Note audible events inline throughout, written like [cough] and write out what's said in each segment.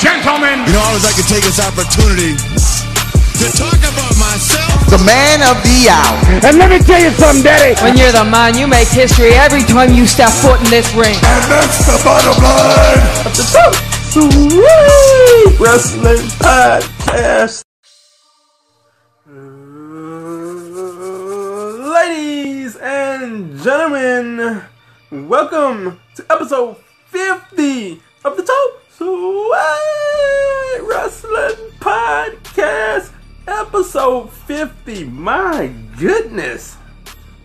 gentlemen. You know, I always like to take this opportunity to talk about myself. The man of the hour. And let me tell you something, Daddy. When you're the man, you make history every time you step foot in this ring. And that's the bottom line. Of the TOEP. Sweet Wrestling Podcast. Ladies and gentlemen, welcome to episode 50 of the Top Sweet Wrestling Podcast. Episode 50. My goodness.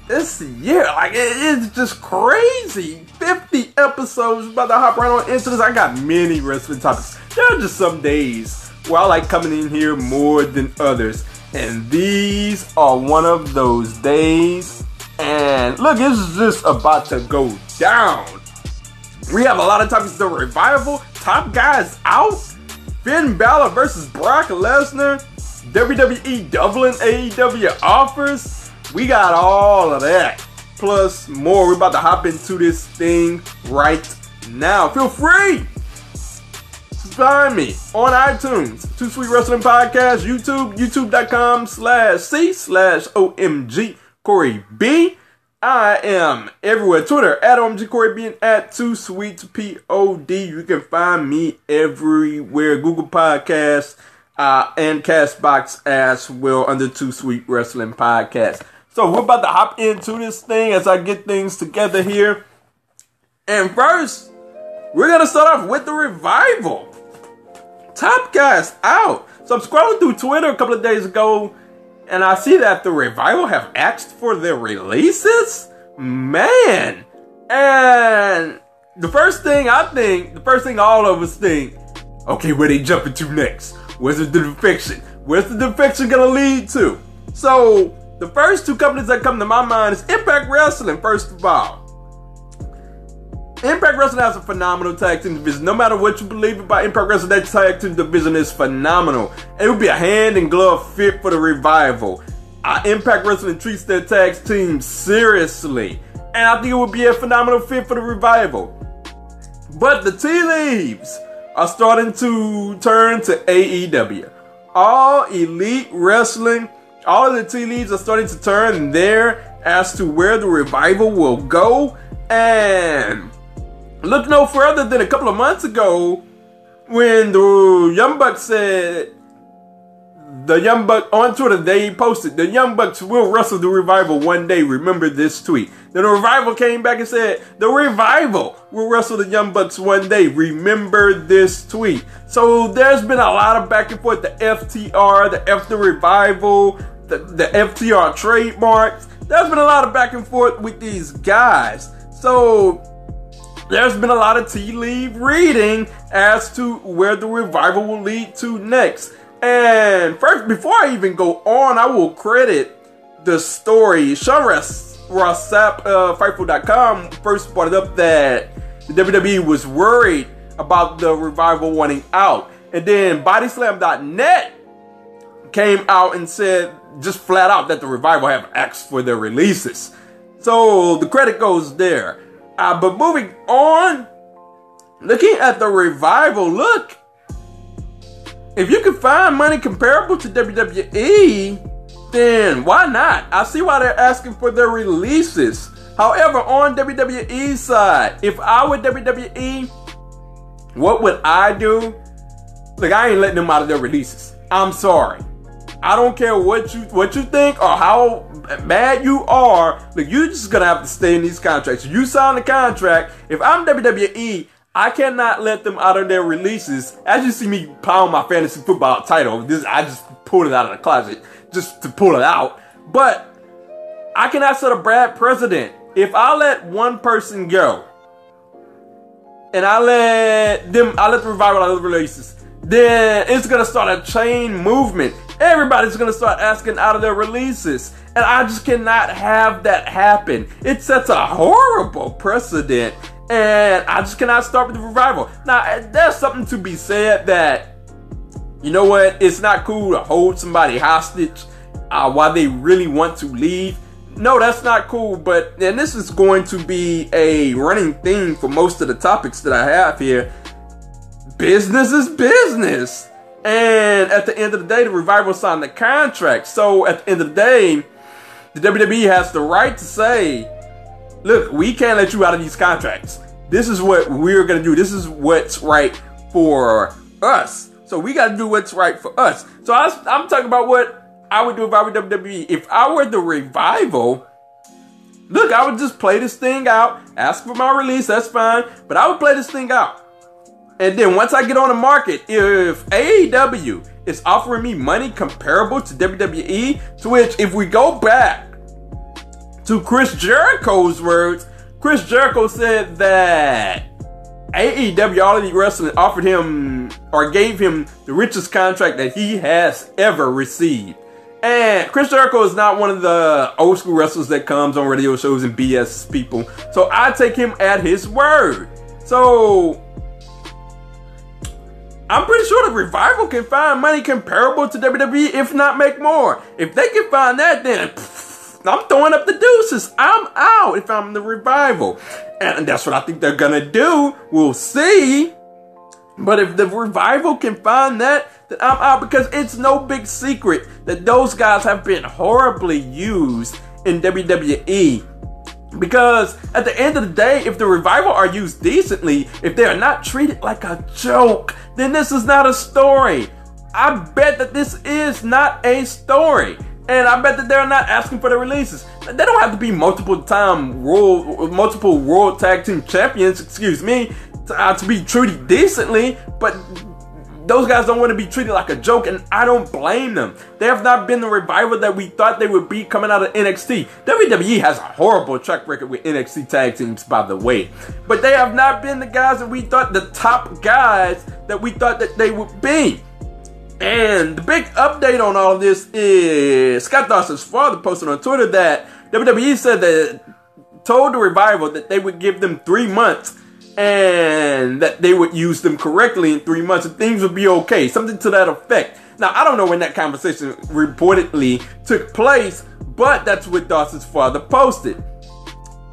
This year, like, it is just crazy. 50 episodes. About to hop right on into this. I got many wrestling topics. There are just some days where I like coming in here more than others. And these are one of those days. And look, it's just about to go down. We have a lot of topics. The revival, top guys out. Finn Balor versus Brock Lesnar. WWE doubling AEW offers. We got all of that. Plus more. We're about to hop into this thing right now. Feel free find me on iTunes, Two Sweet Wrestling Podcast, YouTube, youtube.com slash C slash OMG Corey B. I am everywhere. Twitter at OMG at Two Sweet POD. You can find me everywhere. Google Podcasts uh, and Castbox as well under Two Sweet Wrestling Podcast. So we're about to hop into this thing as I get things together here. And first, we're gonna start off with the revival. Top guys out. So I'm scrolling through Twitter a couple of days ago, and I see that the revival have asked for their releases. Man, and the first thing I think, the first thing all of us think, okay, where they jumping to next? Where's the defection? Where's the defection gonna lead to? So the first two companies that come to my mind is Impact Wrestling. First of all, Impact Wrestling has a phenomenal tag team division. No matter what you believe about Impact Wrestling, that tag team division is phenomenal. It would be a hand and glove fit for the revival. Uh, Impact Wrestling treats their tag team seriously, and I think it would be a phenomenal fit for the revival. But the tea leaves are starting to turn to AEW. All Elite Wrestling, all of the tea leaves are starting to turn there as to where the revival will go. And look no further than a couple of months ago when the Young Bucks said the Young Bucks on Twitter they posted the Young Bucks will wrestle the revival one day. Remember this tweet. Then the revival came back and said the revival will wrestle the Young Bucks one day. Remember this tweet. So there's been a lot of back and forth. The FTR, the F the revival, the, the FTR trademarks. There's been a lot of back and forth with these guys. So there's been a lot of tea leaf reading as to where the revival will lead to next. And first, before I even go on, I will credit the story. Sean Ross, Rossap, uh, Fightful.com first brought it up that the WWE was worried about the revival wanting out. And then Bodyslam.net came out and said just flat out that the revival have asked for their releases. So the credit goes there. Uh, but moving on, looking at the revival, look, if you can find money comparable to WWE, then why not? I see why they're asking for their releases. However, on WWE side, if I were WWE, what would I do? Like I ain't letting them out of their releases. I'm sorry. I don't care what you what you think or how mad you are. Like you're just gonna have to stay in these contracts. You sign the contract. If I'm WWE, I cannot let them out of their releases. As you see me pound my fantasy football title, this I just pulled it out of the closet just to pull it out. But I cannot set a bad president. If I let one person go, and I let them, I let the revival out of the releases, then it's gonna start a chain movement. Everybody's gonna start asking out of their releases. And I just cannot have that happen. It sets a horrible precedent. And I just cannot start with the revival. Now, there's something to be said that, you know what, it's not cool to hold somebody hostage uh, while they really want to leave. No, that's not cool, but and this is going to be a running theme for most of the topics that I have here. Business is business. And at the end of the day, the revival signed the contract. So at the end of the day, the WWE has the right to say, look, we can't let you out of these contracts. This is what we're gonna do. This is what's right for us. So we gotta do what's right for us. So I, am talking about what I would do if I were WWE. If I were the revival, look, I would just play this thing out, ask for my release, that's fine. But I would play this thing out. And then once I get on the market, if AEW is offering me money comparable to WWE, to which if we go back to Chris Jericho's words, Chris Jericho said that AEW All Elite Wrestling offered him or gave him the richest contract that he has ever received. And Chris Jericho is not one of the old school wrestlers that comes on radio shows and BS people. So I take him at his word. So I'm pretty sure the revival can find money comparable to WWE, if not make more. If they can find that, then pff, I'm throwing up the deuces. I'm out if I'm the revival. And that's what I think they're gonna do. We'll see. But if the revival can find that, then I'm out because it's no big secret that those guys have been horribly used in WWE. Because at the end of the day, if the revival are used decently, if they are not treated like a joke, then this is not a story. I bet that this is not a story. And I bet that they're not asking for the releases. They don't have to be multiple time world, multiple world tag team champions, excuse me, to, uh, to be treated decently. But those guys don't want to be treated like a joke, and I don't blame them. They have not been the revival that we thought they would be coming out of NXT. WWE has a horrible track record with NXT tag teams, by the way. But they have not been the guys that we thought the top guys that we thought that they would be. And the big update on all of this is Scott Dawson's father posted on Twitter that WWE said that told the revival that they would give them three months and that they would use them correctly in three months and things would be okay. Something to that effect. Now, I don't know when that conversation reportedly took place, but that's what Dawson's father posted.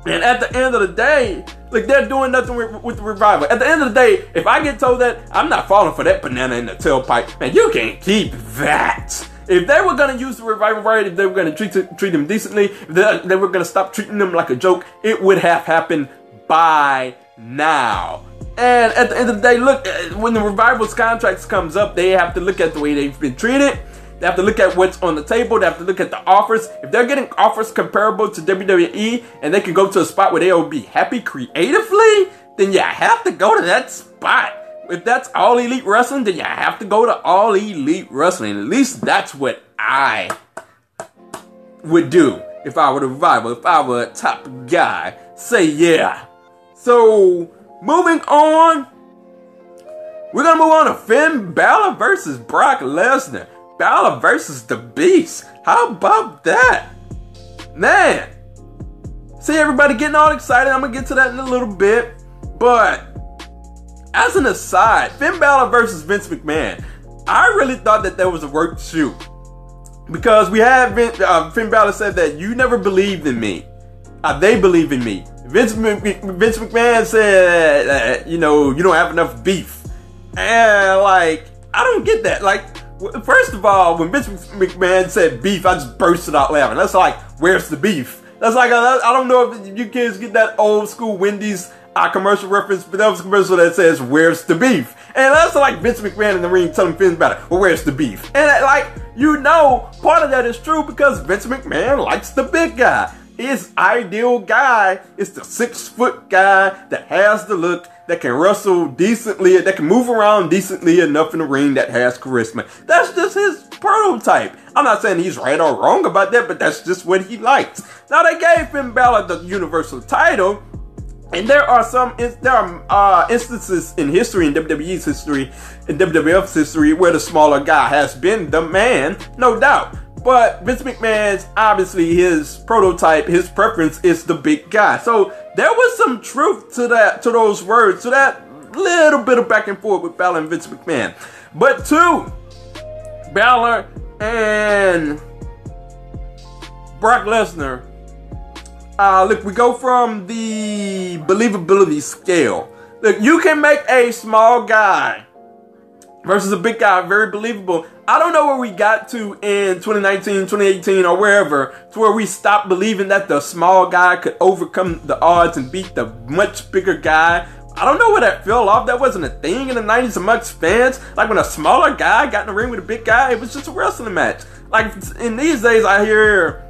And at the end of the day, like they're doing nothing with, with, the revival. At the end of the day, if I get told that, I'm not falling for that banana in the tailpipe. Man, you can't keep that. If they were gonna use the revival right, if they were gonna treat treat them decently, if they, they were gonna stop treating them like a joke, it would have happened by now. And at the end of the day, look, uh, when the Revival's contracts comes up, they have to look at the way they've been treated. They have to look at what's on the table. They have to look at the offers. If they're getting offers comparable to WWE and they can go to a spot where they'll be happy creatively, then you have to go to that spot. If that's all elite wrestling, then you have to go to all elite wrestling. At least that's what I would do if I were the revival, if I were a top guy. Say yeah. So, moving on, we're gonna move on to Finn Balor versus Brock Lesnar. Balor versus the Beast. How about that? Man, see everybody getting all excited. I'm gonna get to that in a little bit. But as an aside, Finn Balor versus Vince McMahon. I really thought that that was a work shoot because we had Vin, uh, Finn Balor said that you never believed in me. Uh, they believe in me. Vince, Vince McMahon said, uh, you know, you don't have enough beef. And, like, I don't get that. Like, first of all, when Vince McMahon said beef, I just bursted out laughing. That's like, where's the beef? That's like, I don't know if you kids get that old school Wendy's uh, commercial reference, but that was a commercial that says, where's the beef? And that's like Vince McMahon in the ring telling Finn about it. Well, where's the beef? And, uh, like, you know, part of that is true because Vince McMahon likes the big guy. His ideal guy is the six foot guy that has the look, that can wrestle decently, that can move around decently enough in the ring, that has charisma. That's just his prototype. I'm not saying he's right or wrong about that, but that's just what he likes. Now they gave Finn Balor the Universal title, and there are some there are uh, instances in history, in WWE's history, in WWF's history, where the smaller guy has been the man, no doubt. But Vince McMahon's obviously his prototype, his preference is the big guy. So there was some truth to that, to those words, to that little bit of back and forth with Balor and Vince McMahon. But two, Balor and Brock Lesnar. Uh, look, we go from the believability scale. Look, you can make a small guy versus a big guy, very believable. I don't know where we got to in 2019, 2018, or wherever, to where we stopped believing that the small guy could overcome the odds and beat the much bigger guy. I don't know where that fell off. That wasn't a thing in the 90s amongst fans. Like when a smaller guy got in the ring with a big guy, it was just a wrestling match. Like in these days, I hear,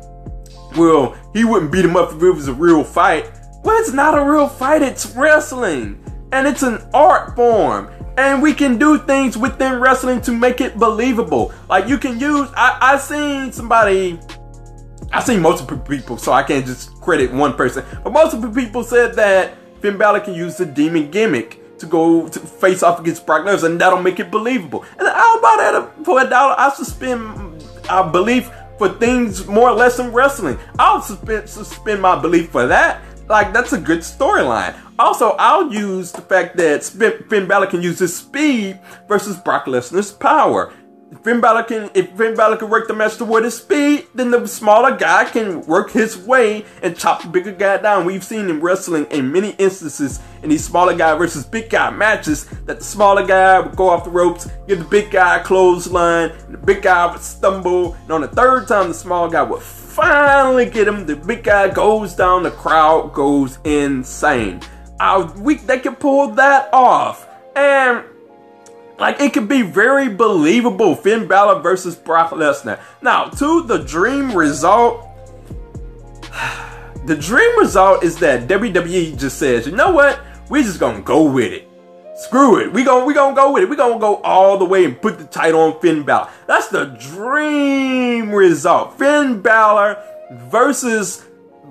well, he wouldn't beat him up if it was a real fight. Well, it's not a real fight, it's wrestling. And it's an art form and we can do things within wrestling to make it believable. Like you can use I I seen somebody I seen multiple people, so I can't just credit one person. But multiple people said that Finn Balor can use the demon gimmick to go to face off against Brock Lesnar, and that'll make it believable. And I'll buy that for a dollar. I suspend our belief for things more or less in wrestling. I'll suspend suspend my belief for that. Like that's a good storyline. Also, I'll use the fact that Finn Balor can use his speed versus Brock Lesnar's power. If Finn Balor can, if Finn Balor can work the match toward his speed, then the smaller guy can work his way and chop the bigger guy down. We've seen in wrestling in many instances in these smaller guy versus big guy matches that the smaller guy would go off the ropes, give the big guy a clothesline, the big guy would stumble, and on the third time the small guy would finally get him. The big guy goes down, the crowd goes insane week they can pull that off. And like it could be very believable. Finn Balor versus Brock Lesnar. Now, to the dream result. [sighs] The dream result is that WWE just says, you know what? We just gonna go with it. Screw it. We gonna we gonna go with it. We gonna go all the way and put the title on Finn Balor. That's the dream result. Finn Balor versus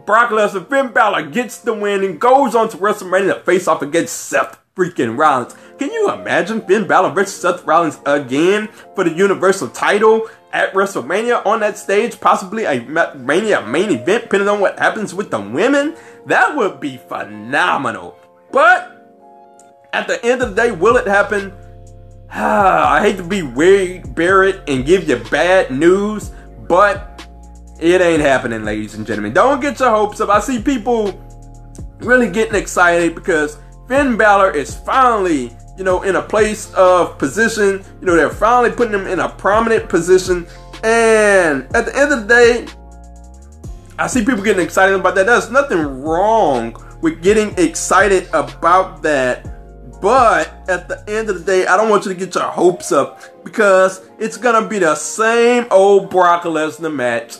Brock Lesnar, Finn Balor gets the win and goes on to WrestleMania to face off against Seth freaking Rollins. Can you imagine Finn Balor versus Seth Rollins again for the Universal title at WrestleMania on that stage? Possibly a Mania main event, depending on what happens with the women? That would be phenomenal. But at the end of the day, will it happen? [sighs] I hate to be Wade Barrett and give you bad news, but it ain't happening, ladies and gentlemen. Don't get your hopes up. I see people really getting excited because Finn Balor is finally, you know, in a place of position. You know, they're finally putting him in a prominent position. And at the end of the day, I see people getting excited about that. There's nothing wrong with getting excited about that. But at the end of the day, I don't want you to get your hopes up because it's gonna be the same old Brock Lesnar match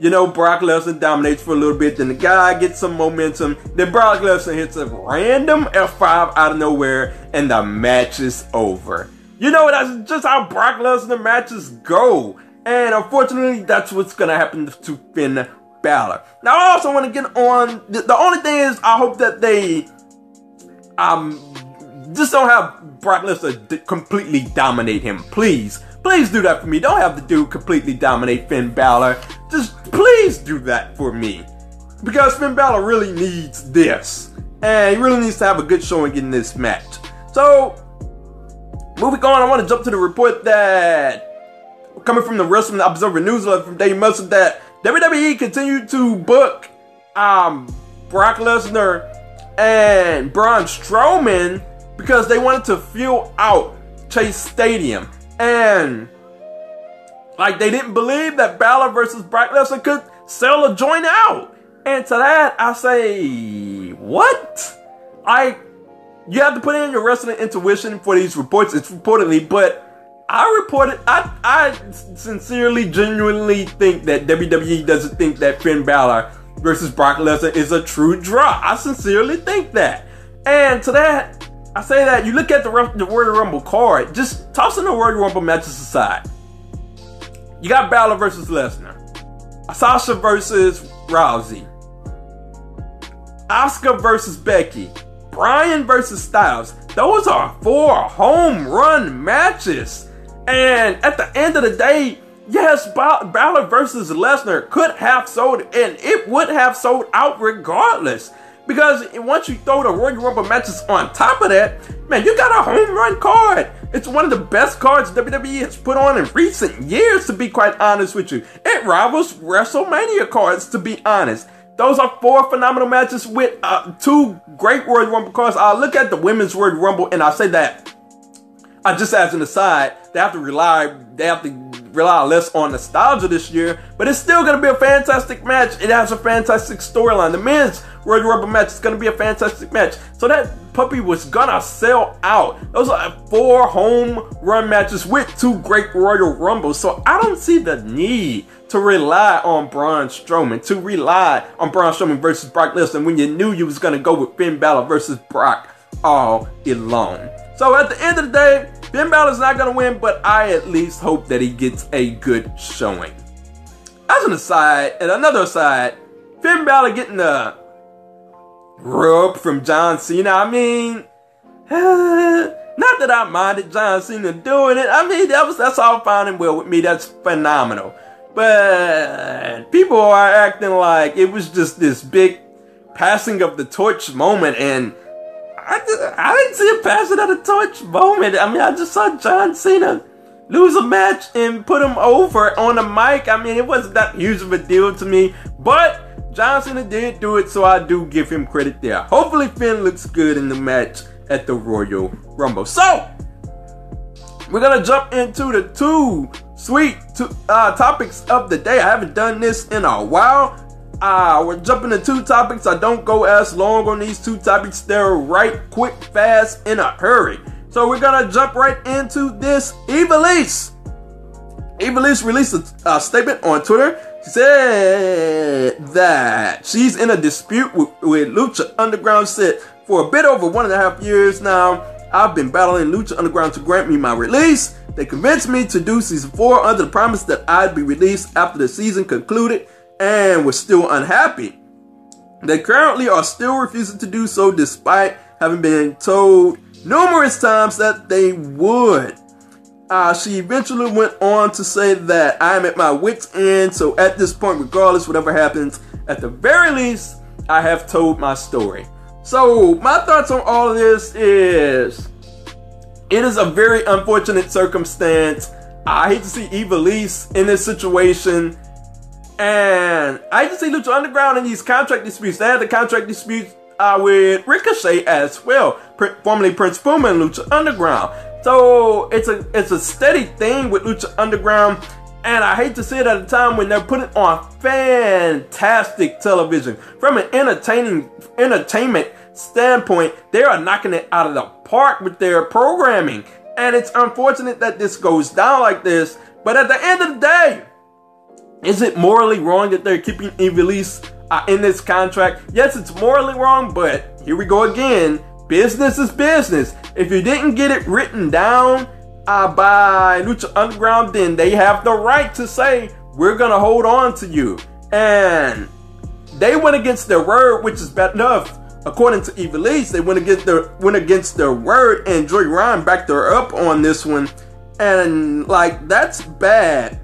you know, Brock Lesnar dominates for a little bit, then the guy gets some momentum, then Brock Lesnar hits a random F5 out of nowhere, and the match is over. You know, that's just how Brock Lesnar matches go. And unfortunately, that's what's gonna happen to Finn Balor. Now, I also want to get on. The, the only thing is, I hope that they um just don't have Brock Lesnar d- completely dominate him, please. Please do that for me. Don't have the dude completely dominate Finn Balor. Just please do that for me. Because Finn Balor really needs this. And he really needs to have a good showing in this match. So, moving on, I want to jump to the report that coming from the Wrestling Observer newsletter from Dave Meltzer that WWE continued to book um, Brock Lesnar and Braun Strowman because they wanted to fill out Chase Stadium. And like they didn't believe that Balor versus Brock Lesnar could sell a joint out. And to that, I say, what? I, you have to put in your wrestling intuition for these reports. It's reportedly, but I reported, I, I sincerely, genuinely think that WWE doesn't think that Finn Balor versus Brock Lesnar is a true draw. I sincerely think that. And to that, I say that you look at the, the Royal Rumble card, just tossing the Royal Rumble matches aside. You got Balor versus Lesnar, Sasha versus Rousey, Asuka versus Becky, Bryan versus Styles. Those are four home run matches. And at the end of the day, yes, Balor versus Lesnar could have sold, and it would have sold out regardless. Because once you throw the Royal Rumble matches on top of that, man, you got a home run card. It's one of the best cards WWE has put on in recent years, to be quite honest with you. It rivals WrestleMania cards, to be honest. Those are four phenomenal matches with uh, two great Royal Rumble cards. I look at the Women's Royal Rumble and I say that Uh, just as an aside, they have to rely they have to rely less on nostalgia this year, but it's still gonna be a fantastic match. It has a fantastic storyline. The men's Royal Rumble match is gonna be a fantastic match. So that puppy was gonna sell out. Those are four home run matches with two great Royal Rumbles. So I don't see the need to rely on Braun Strowman, to rely on Braun Strowman versus Brock Lesnar when you knew you was gonna go with Finn Balor versus Brock all alone. So at the end of the day, Finn Balor's not gonna win, but I at least hope that he gets a good showing. As an aside, and another aside, Finn Balor getting the rub from John Cena. I mean, [sighs] not that I minded John Cena doing it. I mean, that was that's all fine and well with me. That's phenomenal. But people are acting like it was just this big passing of the torch moment, and I, I didn't see a passing of the torch moment. I mean, I just saw John Cena lose a match and put him over on the mic. I mean, it wasn't that huge of a deal to me, but John Cena did do it, so I do give him credit there. Hopefully, Finn looks good in the match at the Royal Rumble. So, we're gonna jump into the two sweet uh, topics of the day. I haven't done this in a while. Uh, we're jumping to two topics. I don't go as long on these two topics. They're right, quick, fast, in a hurry. So we're gonna jump right into this. Ivelisse. Ivelisse released a, a statement on Twitter. She said that she's in a dispute with, with Lucha Underground. Said for a bit over one and a half years now, I've been battling Lucha Underground to grant me my release. They convinced me to do season four under the promise that I'd be released after the season concluded and was still unhappy. They currently are still refusing to do so despite having been told numerous times that they would. Uh, she eventually went on to say that I'm at my wit's end, so at this point, regardless, whatever happens, at the very least, I have told my story. So, my thoughts on all of this is it is a very unfortunate circumstance. I hate to see Ivelisse in this situation. And I to see Lucha Underground in these contract disputes. They had the contract disputes uh, with Ricochet as well, formerly Prince Puma and Lucha Underground. So it's a it's a steady thing with Lucha Underground, and I hate to see it at a time when they're putting on fantastic television. From an entertaining entertainment standpoint, they are knocking it out of the park with their programming. And it's unfortunate that this goes down like this, but at the end of the day, is it morally wrong that they're keeping Ivelisse uh, in this contract? Yes, it's morally wrong, but here we go again. Business is business. If you didn't get it written down uh, by Lucha Underground, then they have the right to say, we're going to hold on to you. And they went against their word, which is bad enough. According to Ivelisse, they went against their went against their word, and Joey Ryan backed her up on this one. And like that's bad.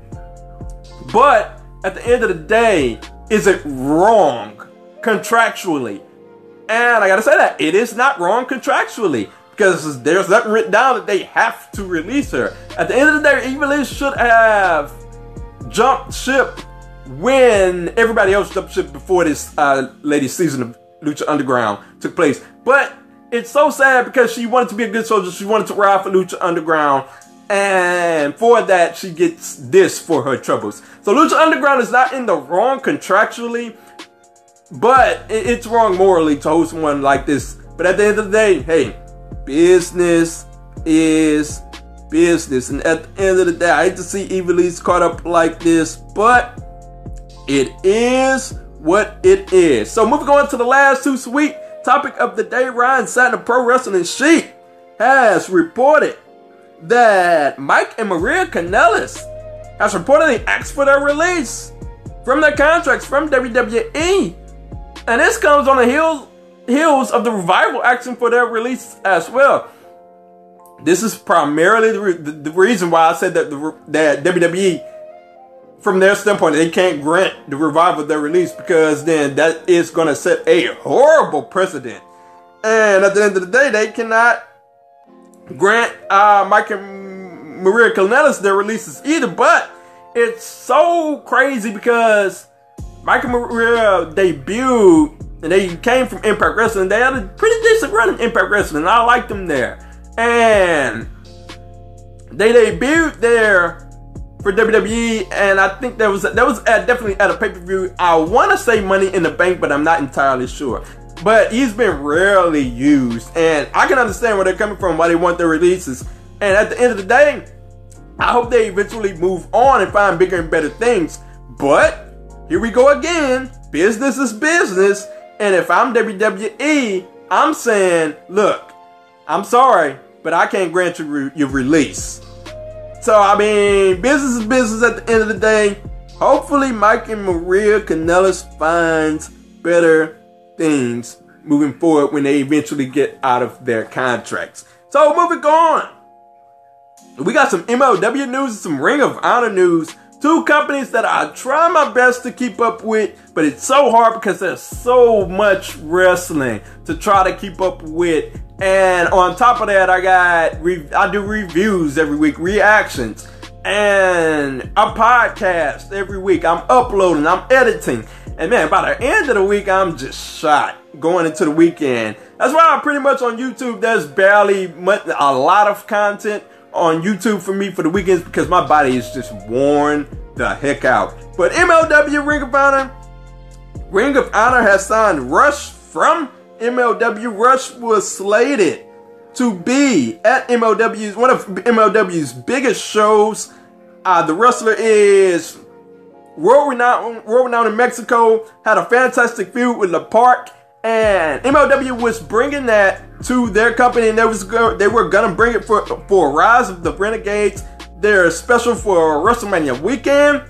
But at the end of the day, is it wrong contractually? And I gotta say that it is not wrong contractually because there's nothing written down that they have to release her. At the end of the day, Ivelisse should have jumped ship when everybody else jumped ship before this uh, lady's season of Lucha Underground took place. But it's so sad because she wanted to be a good soldier. She wanted to ride for Lucha Underground. And for that, she gets this for her troubles. So Lucha Underground is not in the wrong contractually, but it's wrong morally to host one like this. But at the end of the day, hey, business is business. And at the end of the day, I hate to see Ivelisse caught up like this, but it is what it is. So moving on to the last two sweet topic of the day, Ryan Satin Pro Wrestling Sheet has reported that Mike and Maria Kanellis has reportedly asked for their release from their contracts from WWE. And this comes on the heels, heels of the revival action for their release as well. This is primarily the, the, the reason why I said that, the, that WWE, from their standpoint, they can't grant the revival their release because then that is going to set a horrible precedent. And at the end of the day, they cannot grant uh, Mike and Maria Kanellis their releases either. But it's so crazy because Mike and Maria debuted and they came from Impact Wrestling. They had a pretty decent run in Impact Wrestling. I liked them there. And they debuted there for WWE, and I think that was that was at, definitely at a pay per view. I want to say Money in the Bank, but I'm not entirely sure. But he's been rarely used, and I can understand where they're coming from, why they want their releases. And at the end of the day, I hope they eventually move on and find bigger and better things. But here we go again. Business is business, and if I'm WWE, I'm saying, look, I'm sorry, but I can't grant you re- your release. So, I mean, business is business at the end of the day. Hopefully, Mike and Maria Kanellis finds better things moving forward when they eventually get out of their contracts. So, moving on. We got some MLW news and some Ring of Honor news. Two companies that I try my best to keep up with, but it's so hard because there's so much wrestling to try to keep up with. And on top of that, I got re- I do reviews every week, reactions, and a podcast every week. I'm uploading, I'm editing. And man, by the end of the week, I'm just shot going into the weekend. That's why I'm pretty much on YouTube. There's barely much, a lot of content on YouTube for me for the weekends because my body is just worn the heck out. But MLW Ring of Honor, Ring of Honor has signed Rush from MLW. Rush was slated to be at MLW's one of MLW's biggest shows. Uh, the wrestler is world renowned, world renowned in Mexico. Had a fantastic feud with L.A. Park, and MLW was bringing that to their company, and they was they were gonna bring it for for Rise of the Renegades. Their special for WrestleMania weekend,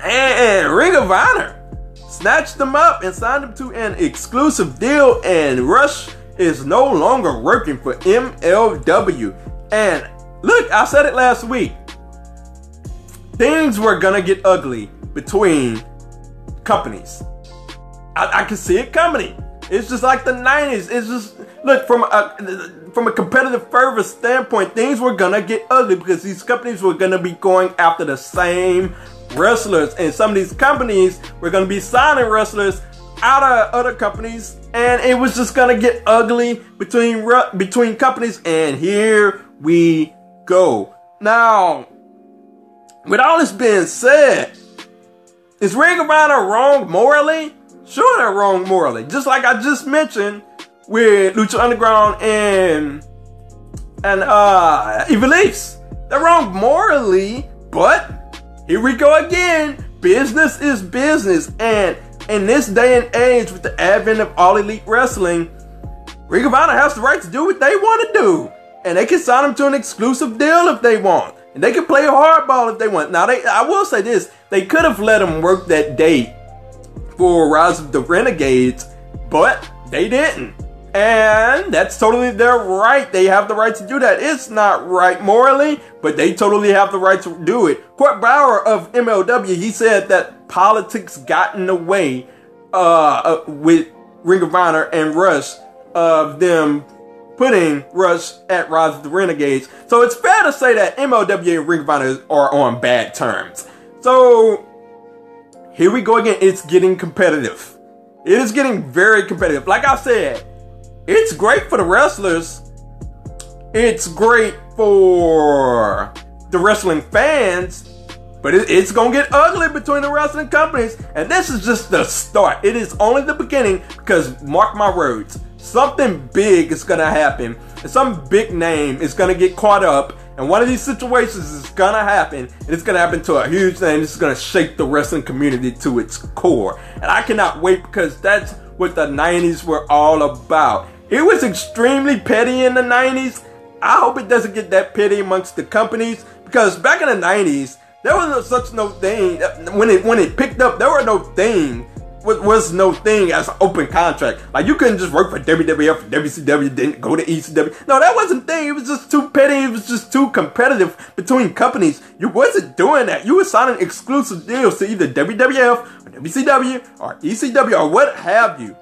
and Ring of Honor snatched them up and signed them to an exclusive deal. And Rush is no longer working for MLW. And look, I said it last week. Things were gonna get ugly between companies. I, I can see it coming. It's just like the 90s. It's just look from a from a competitive fervor standpoint, things were gonna get ugly because these companies were gonna be going after the same wrestlers, and some of these companies were gonna be signing wrestlers out of other companies, and it was just gonna get ugly between between companies. And here we go. Now, with all this being said, is Ring of Honor wrong morally? Sure, they're wrong morally. Just like I just mentioned with Lucha Underground and and uh Ivelisse. They're wrong morally, but here we go again. Business is business, and in this day and age, with the advent of all elite wrestling, Ring of Honor has the right to do what they want to do, and they can sign them to an exclusive deal if they want, and they could play hardball if they want. Now, they I will say this: they could have let them work that date for Rise of the Renegades, but they didn't. And that's totally their right. They have the right to do that. It's not right morally, but they totally have the right to do it. Court Bauer of MLW, he said that politics got in the way uh, uh, with Ring of Honor and Rush of them putting Rush at Rise of the Renegades. So it's fair to say that MLW and Ring are on bad terms. So here we go again. It's getting competitive. It is getting very competitive. Like I said, it's great for the wrestlers. It's great for the wrestling fans, but it, it's gonna get ugly between the wrestling companies. And this is just the start. It is only the beginning because mark my words, something big is gonna happen. And some big name is gonna get caught up. And one of these situations is gonna happen, and it's gonna happen to a huge thing. It's gonna shake the wrestling community to its core. And I cannot wait because that's what the 90s were all about. It was extremely petty in the 90s. I hope it doesn't get that petty amongst the companies because back in the 90s, there was no such no thing. When it when it picked up, there were no thing. Was no thing as an open contract. Like you couldn't just work for WWF, WCW, didn't go to ECW. No, that wasn't thing. It was just too petty. It was just too competitive between companies. You wasn't doing that. You were signing exclusive deals to either WWF or WCW or ECW or what have you.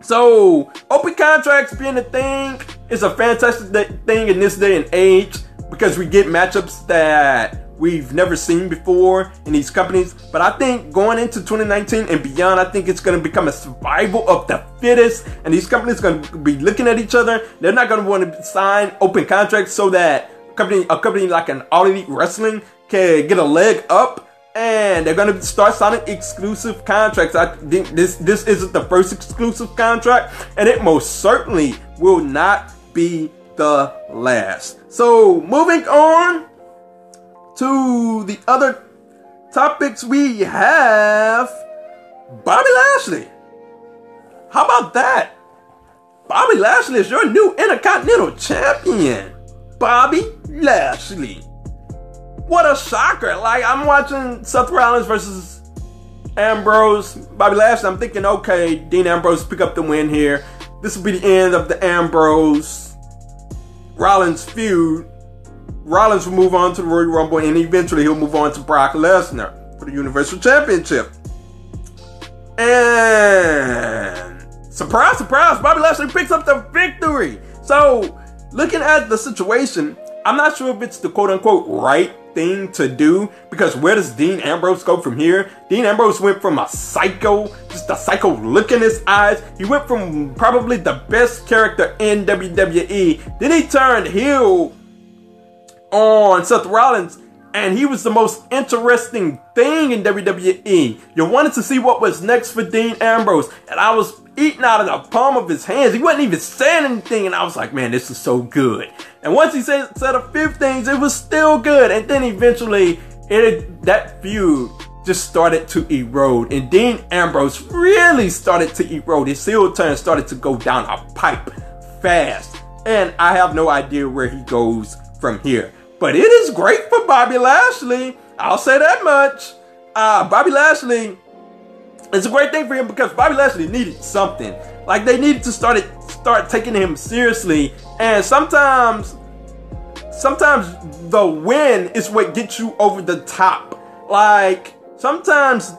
So, open contracts being a thing is a fantastic thing in this day and age because we get matchups that we've never seen before in these companies. But I think going into 2019 and beyond, I think it's going to become a survival of the fittest. And these companies are going to be looking at each other. They're not going to want to sign open contracts so that company, a company like an All Elite Wrestling can get a leg up and they're gonna start signing exclusive contracts. I think this this isn't the first exclusive contract, and it most certainly will not be the last. So moving on to the other topics we have Bobby Lashley. How about that? Bobby Lashley is your new Intercontinental Champion. Bobby Lashley. What a shocker. Like, I'm watching Seth Rollins versus Ambrose, Bobby Lashley. I'm thinking, okay, Dean Ambrose pick up the win here. This will be the end of the Ambrose Rollins feud. Rollins will move on to the Royal Rumble and eventually he'll move on to Brock Lesnar for the Universal Championship. And surprise, surprise, Bobby Lashley picks up the victory. So, looking at the situation, I'm not sure if it's the quote unquote right thing to do because where does Dean Ambrose go from here? Dean Ambrose went from a psycho, just a psycho look in his eyes. He went from probably the best character in WWE. Then he turned heel on Seth Rollins and he was the most interesting thing in WWE. You wanted to see what was next for Dean Ambrose, and I was eating out of the palm of his hands. He wasn't even saying anything, and I was like, man, this is so good. And once he said, said a few things, it was still good. And then eventually, it that feud just started to erode, and Dean Ambrose really started to erode. His heel turn started to go down a pipe fast, and I have no idea where he goes from here. But it is great for Bobby Lashley. I'll say that much. Uh, Bobby Lashley, it's a great thing for him because Bobby Lashley needed something. Like they needed to start it, start taking him seriously. And sometimes, sometimes the win is what gets you over the top. Like sometimes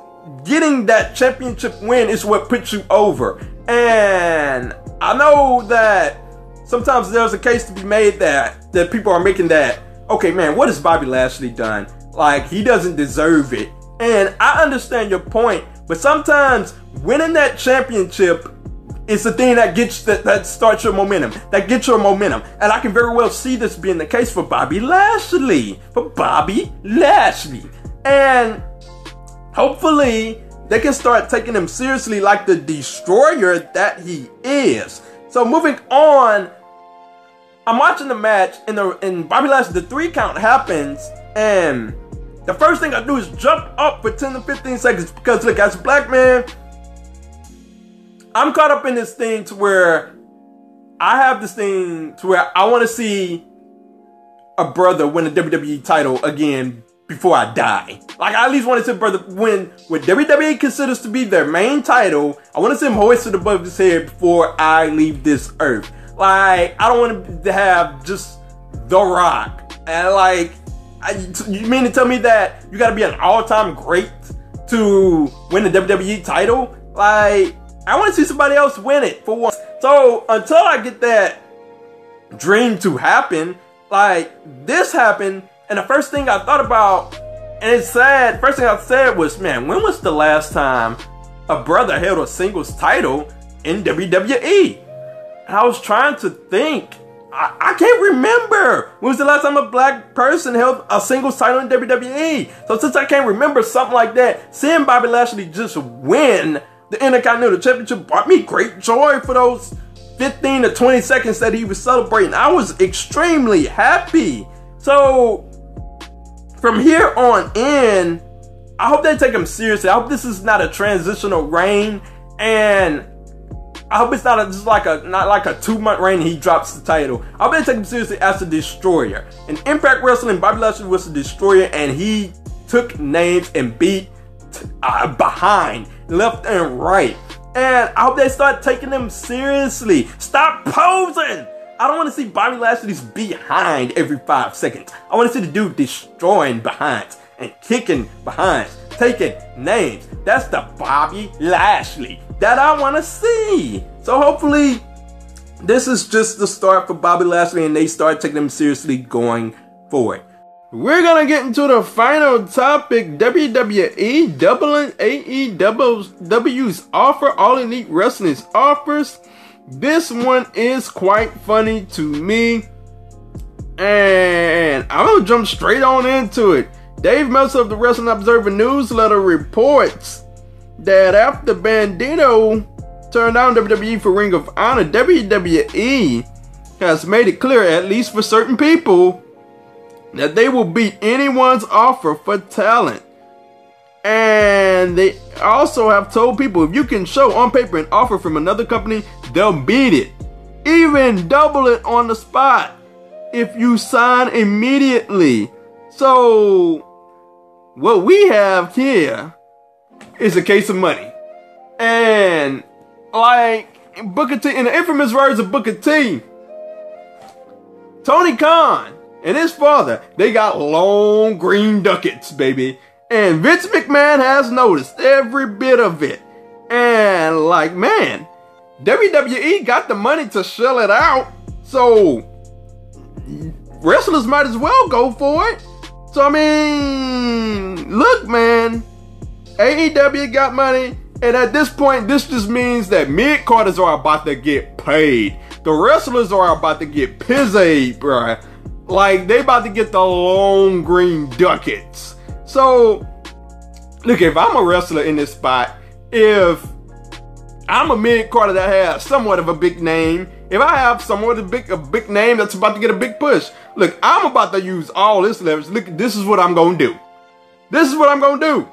getting that championship win is what puts you over. And I know that sometimes there's a case to be made that that people are making that okay, man, what has Bobby Lashley done? Like, he doesn't deserve it. And I understand your point, but sometimes winning that championship is the thing that gets that, that starts your momentum, that gets your momentum. And I can very well see this being the case for Bobby Lashley. For Bobby Lashley. And hopefully they can start taking him seriously like the destroyer that he is. So moving on, I'm watching the match and the and Bobby Lashley, the three count happens, and the first thing I do is jump up for 10 to 15 seconds because look, as a black man, I'm caught up in this thing to where I have this thing to where I want to see a brother win a WWE title again before I die. Like I at least want to see a brother win what WWE considers to be their main title. I want to see him hoisted above his head before I leave this earth. Like, I don't want to have just The Rock. And like, I, you mean to tell me that you got to be an all-time great to win the WWE title? Like, I want to see somebody else win it for once. So until I get that dream to happen, like this happened, and the first thing I thought about, and it's sad. First thing I said was, man, when was the last time a brother held a singles title in WWE? I was trying to think. I, I, can't remember. When was the last time a black person held a single title in WWE? So since I can't remember something like that, seeing Bobby Lashley just win the Intercontinental Championship brought me great joy for those 15 to 20 seconds that he was celebrating. I was extremely happy. So from here on in, I hope they take him seriously. I hope this is not a transitional reign and I hope it's not a, just like a not like a two month reign. He drops the title. I better take him seriously as the destroyer. In Impact Wrestling, Bobby Lashley was the destroyer, and he took names and beat uh, behind, left and right. And I hope they start taking them seriously. Stop posing. I don't want to see Bobby Lashley's behind every five seconds. I want to see the dude destroying behind and kicking behind, taking names. That's the Bobby Lashley that I want to see. So hopefully, this is just the start for Bobby Lashley and they start taking him seriously going forward. We're gonna get into the final topic WWE doubling AEW's offer, All Elite Wrestling's offers. This one is quite funny to me. And I'm gonna jump straight on into it. Dave Meltzer of the Wrestling Observer newsletter reports that after Bandido turned down WWE for Ring of Honor, WWE has made it clear, at least for certain people, that they will beat anyone's offer for talent. And they also have told people if you can show on paper an offer from another company, they'll beat it. Even double it on the spot if you sign immediately. So, what we have here is a case of money. And, like, Booker T, in the infamous words of Booker T, Tony Khan and his father, they got long green ducats, baby. And Vince McMahon has noticed every bit of it. And, like, man, WWE got the money to shell it out. So, wrestlers might as well go for it. So I mean, look, man, AEW got money, and at this point, this just means that mid carders are about to get paid. The wrestlers are about to get paid, bruh. Like they about to get the long green ducats. So, look, if I'm a wrestler in this spot, if I'm a mid carder that has somewhat of a big name, if I have somewhat of a big, a big name that's about to get a big push, look, I'm about to use all this leverage. Look, this is what I'm gonna do. This is what I'm gonna do.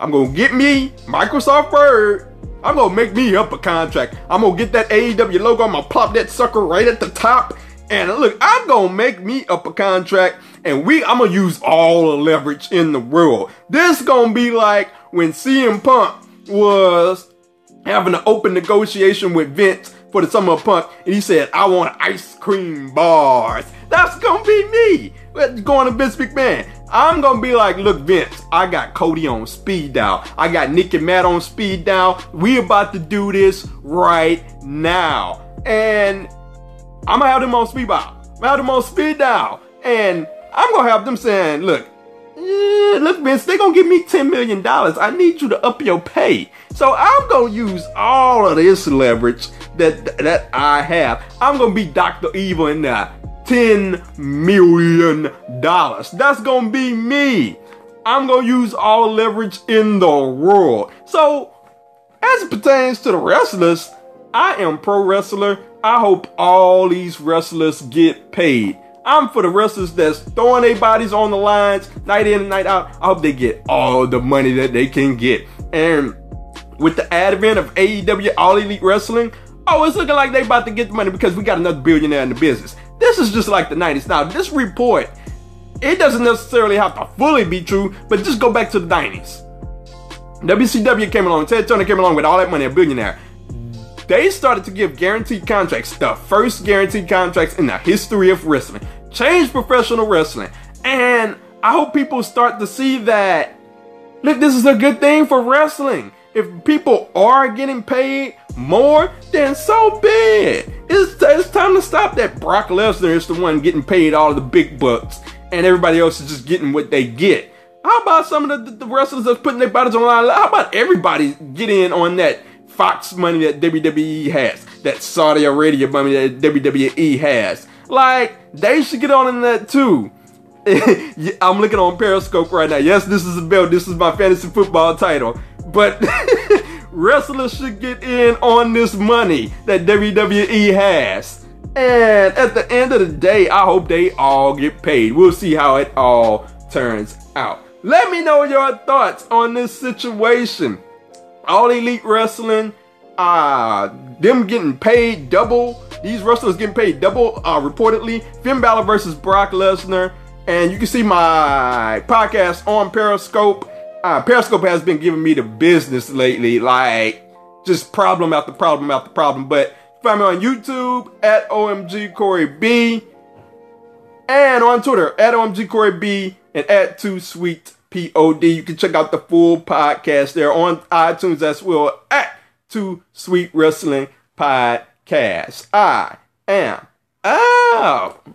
I'm gonna get me Microsoft Word. I'm gonna make me up a contract. I'm gonna get that AEW logo. I'm gonna pop that sucker right at the top. And look, I'm gonna make me up a contract. And we, I'm gonna use all the leverage in the world. This gonna be like when CM Punk was having an open negotiation with Vince for the Summer of Punk, and he said, I want ice cream bars. That's gonna be me. Going to Vince McMahon. I'm gonna be like, look, Vince, I got Cody on speed dial. I got Nick and Matt on speed dial. We about to do this right now. And I'm gonna have them on speed dial. I'm gonna have them on speed dial. And I'm gonna have them saying, look, yeah, look, Vince, they gonna give me $10 million. I need you to up your pay. So I'm gonna use all of this leverage that that I have. I'm gonna be Dr. Evil in that. $10 million. That's gonna be me. I'm gonna use all leverage in the world. So, as it pertains to the wrestlers, I am pro wrestler. I hope all these wrestlers get paid. I'm for the wrestlers that's throwing their bodies on the lines night in and night out. I hope they get all the money that they can get. And with the advent of AEW All Elite Wrestling, oh, it's looking like they about to get the money because we got another billionaire in the business. This is just like the 90s. Now, this report, it doesn't necessarily have to fully be true, but just go back to the 90s. WCW came along, Ted Turner came along with all that money, a billionaire. They started to give guaranteed contracts, the first guaranteed contracts in the history of wrestling. Changed professional wrestling. And I hope people start to see that, look, this is a good thing for wrestling. If people are getting paid more, then so be it. It's, it's time to stop that Brock Lesnar is the one getting paid all the big bucks and everybody else is just getting what they get. How about some of the, the wrestlers that's putting their bodies on the line? How about everybody get in on that Fox money that WWE has, that Saudi Arabia money that WWE has? Like, they should get on in that too. [laughs] I'm looking on Periscope right now. Yes, this is a belt. This is my fantasy football title. But [laughs] wrestlers should get in on this money that WWE has. And at the end of the day, I hope they all get paid. We'll see how it all turns out. Let me know your thoughts on this situation. All Elite Wrestling, uh, them getting paid double. These wrestlers getting paid double, uh, reportedly. Finn Balor versus Brock Lesnar. And you can see my podcast on Periscope uh, Periscope has been giving me the business lately, like just problem after problem after problem. But find me on YouTube at OMG Corey B and on Twitter at OMG Corey B and at Too Sweet Pod. You can check out the full podcast there on iTunes as well at Too Sweet Wrestling Podcast. I am out.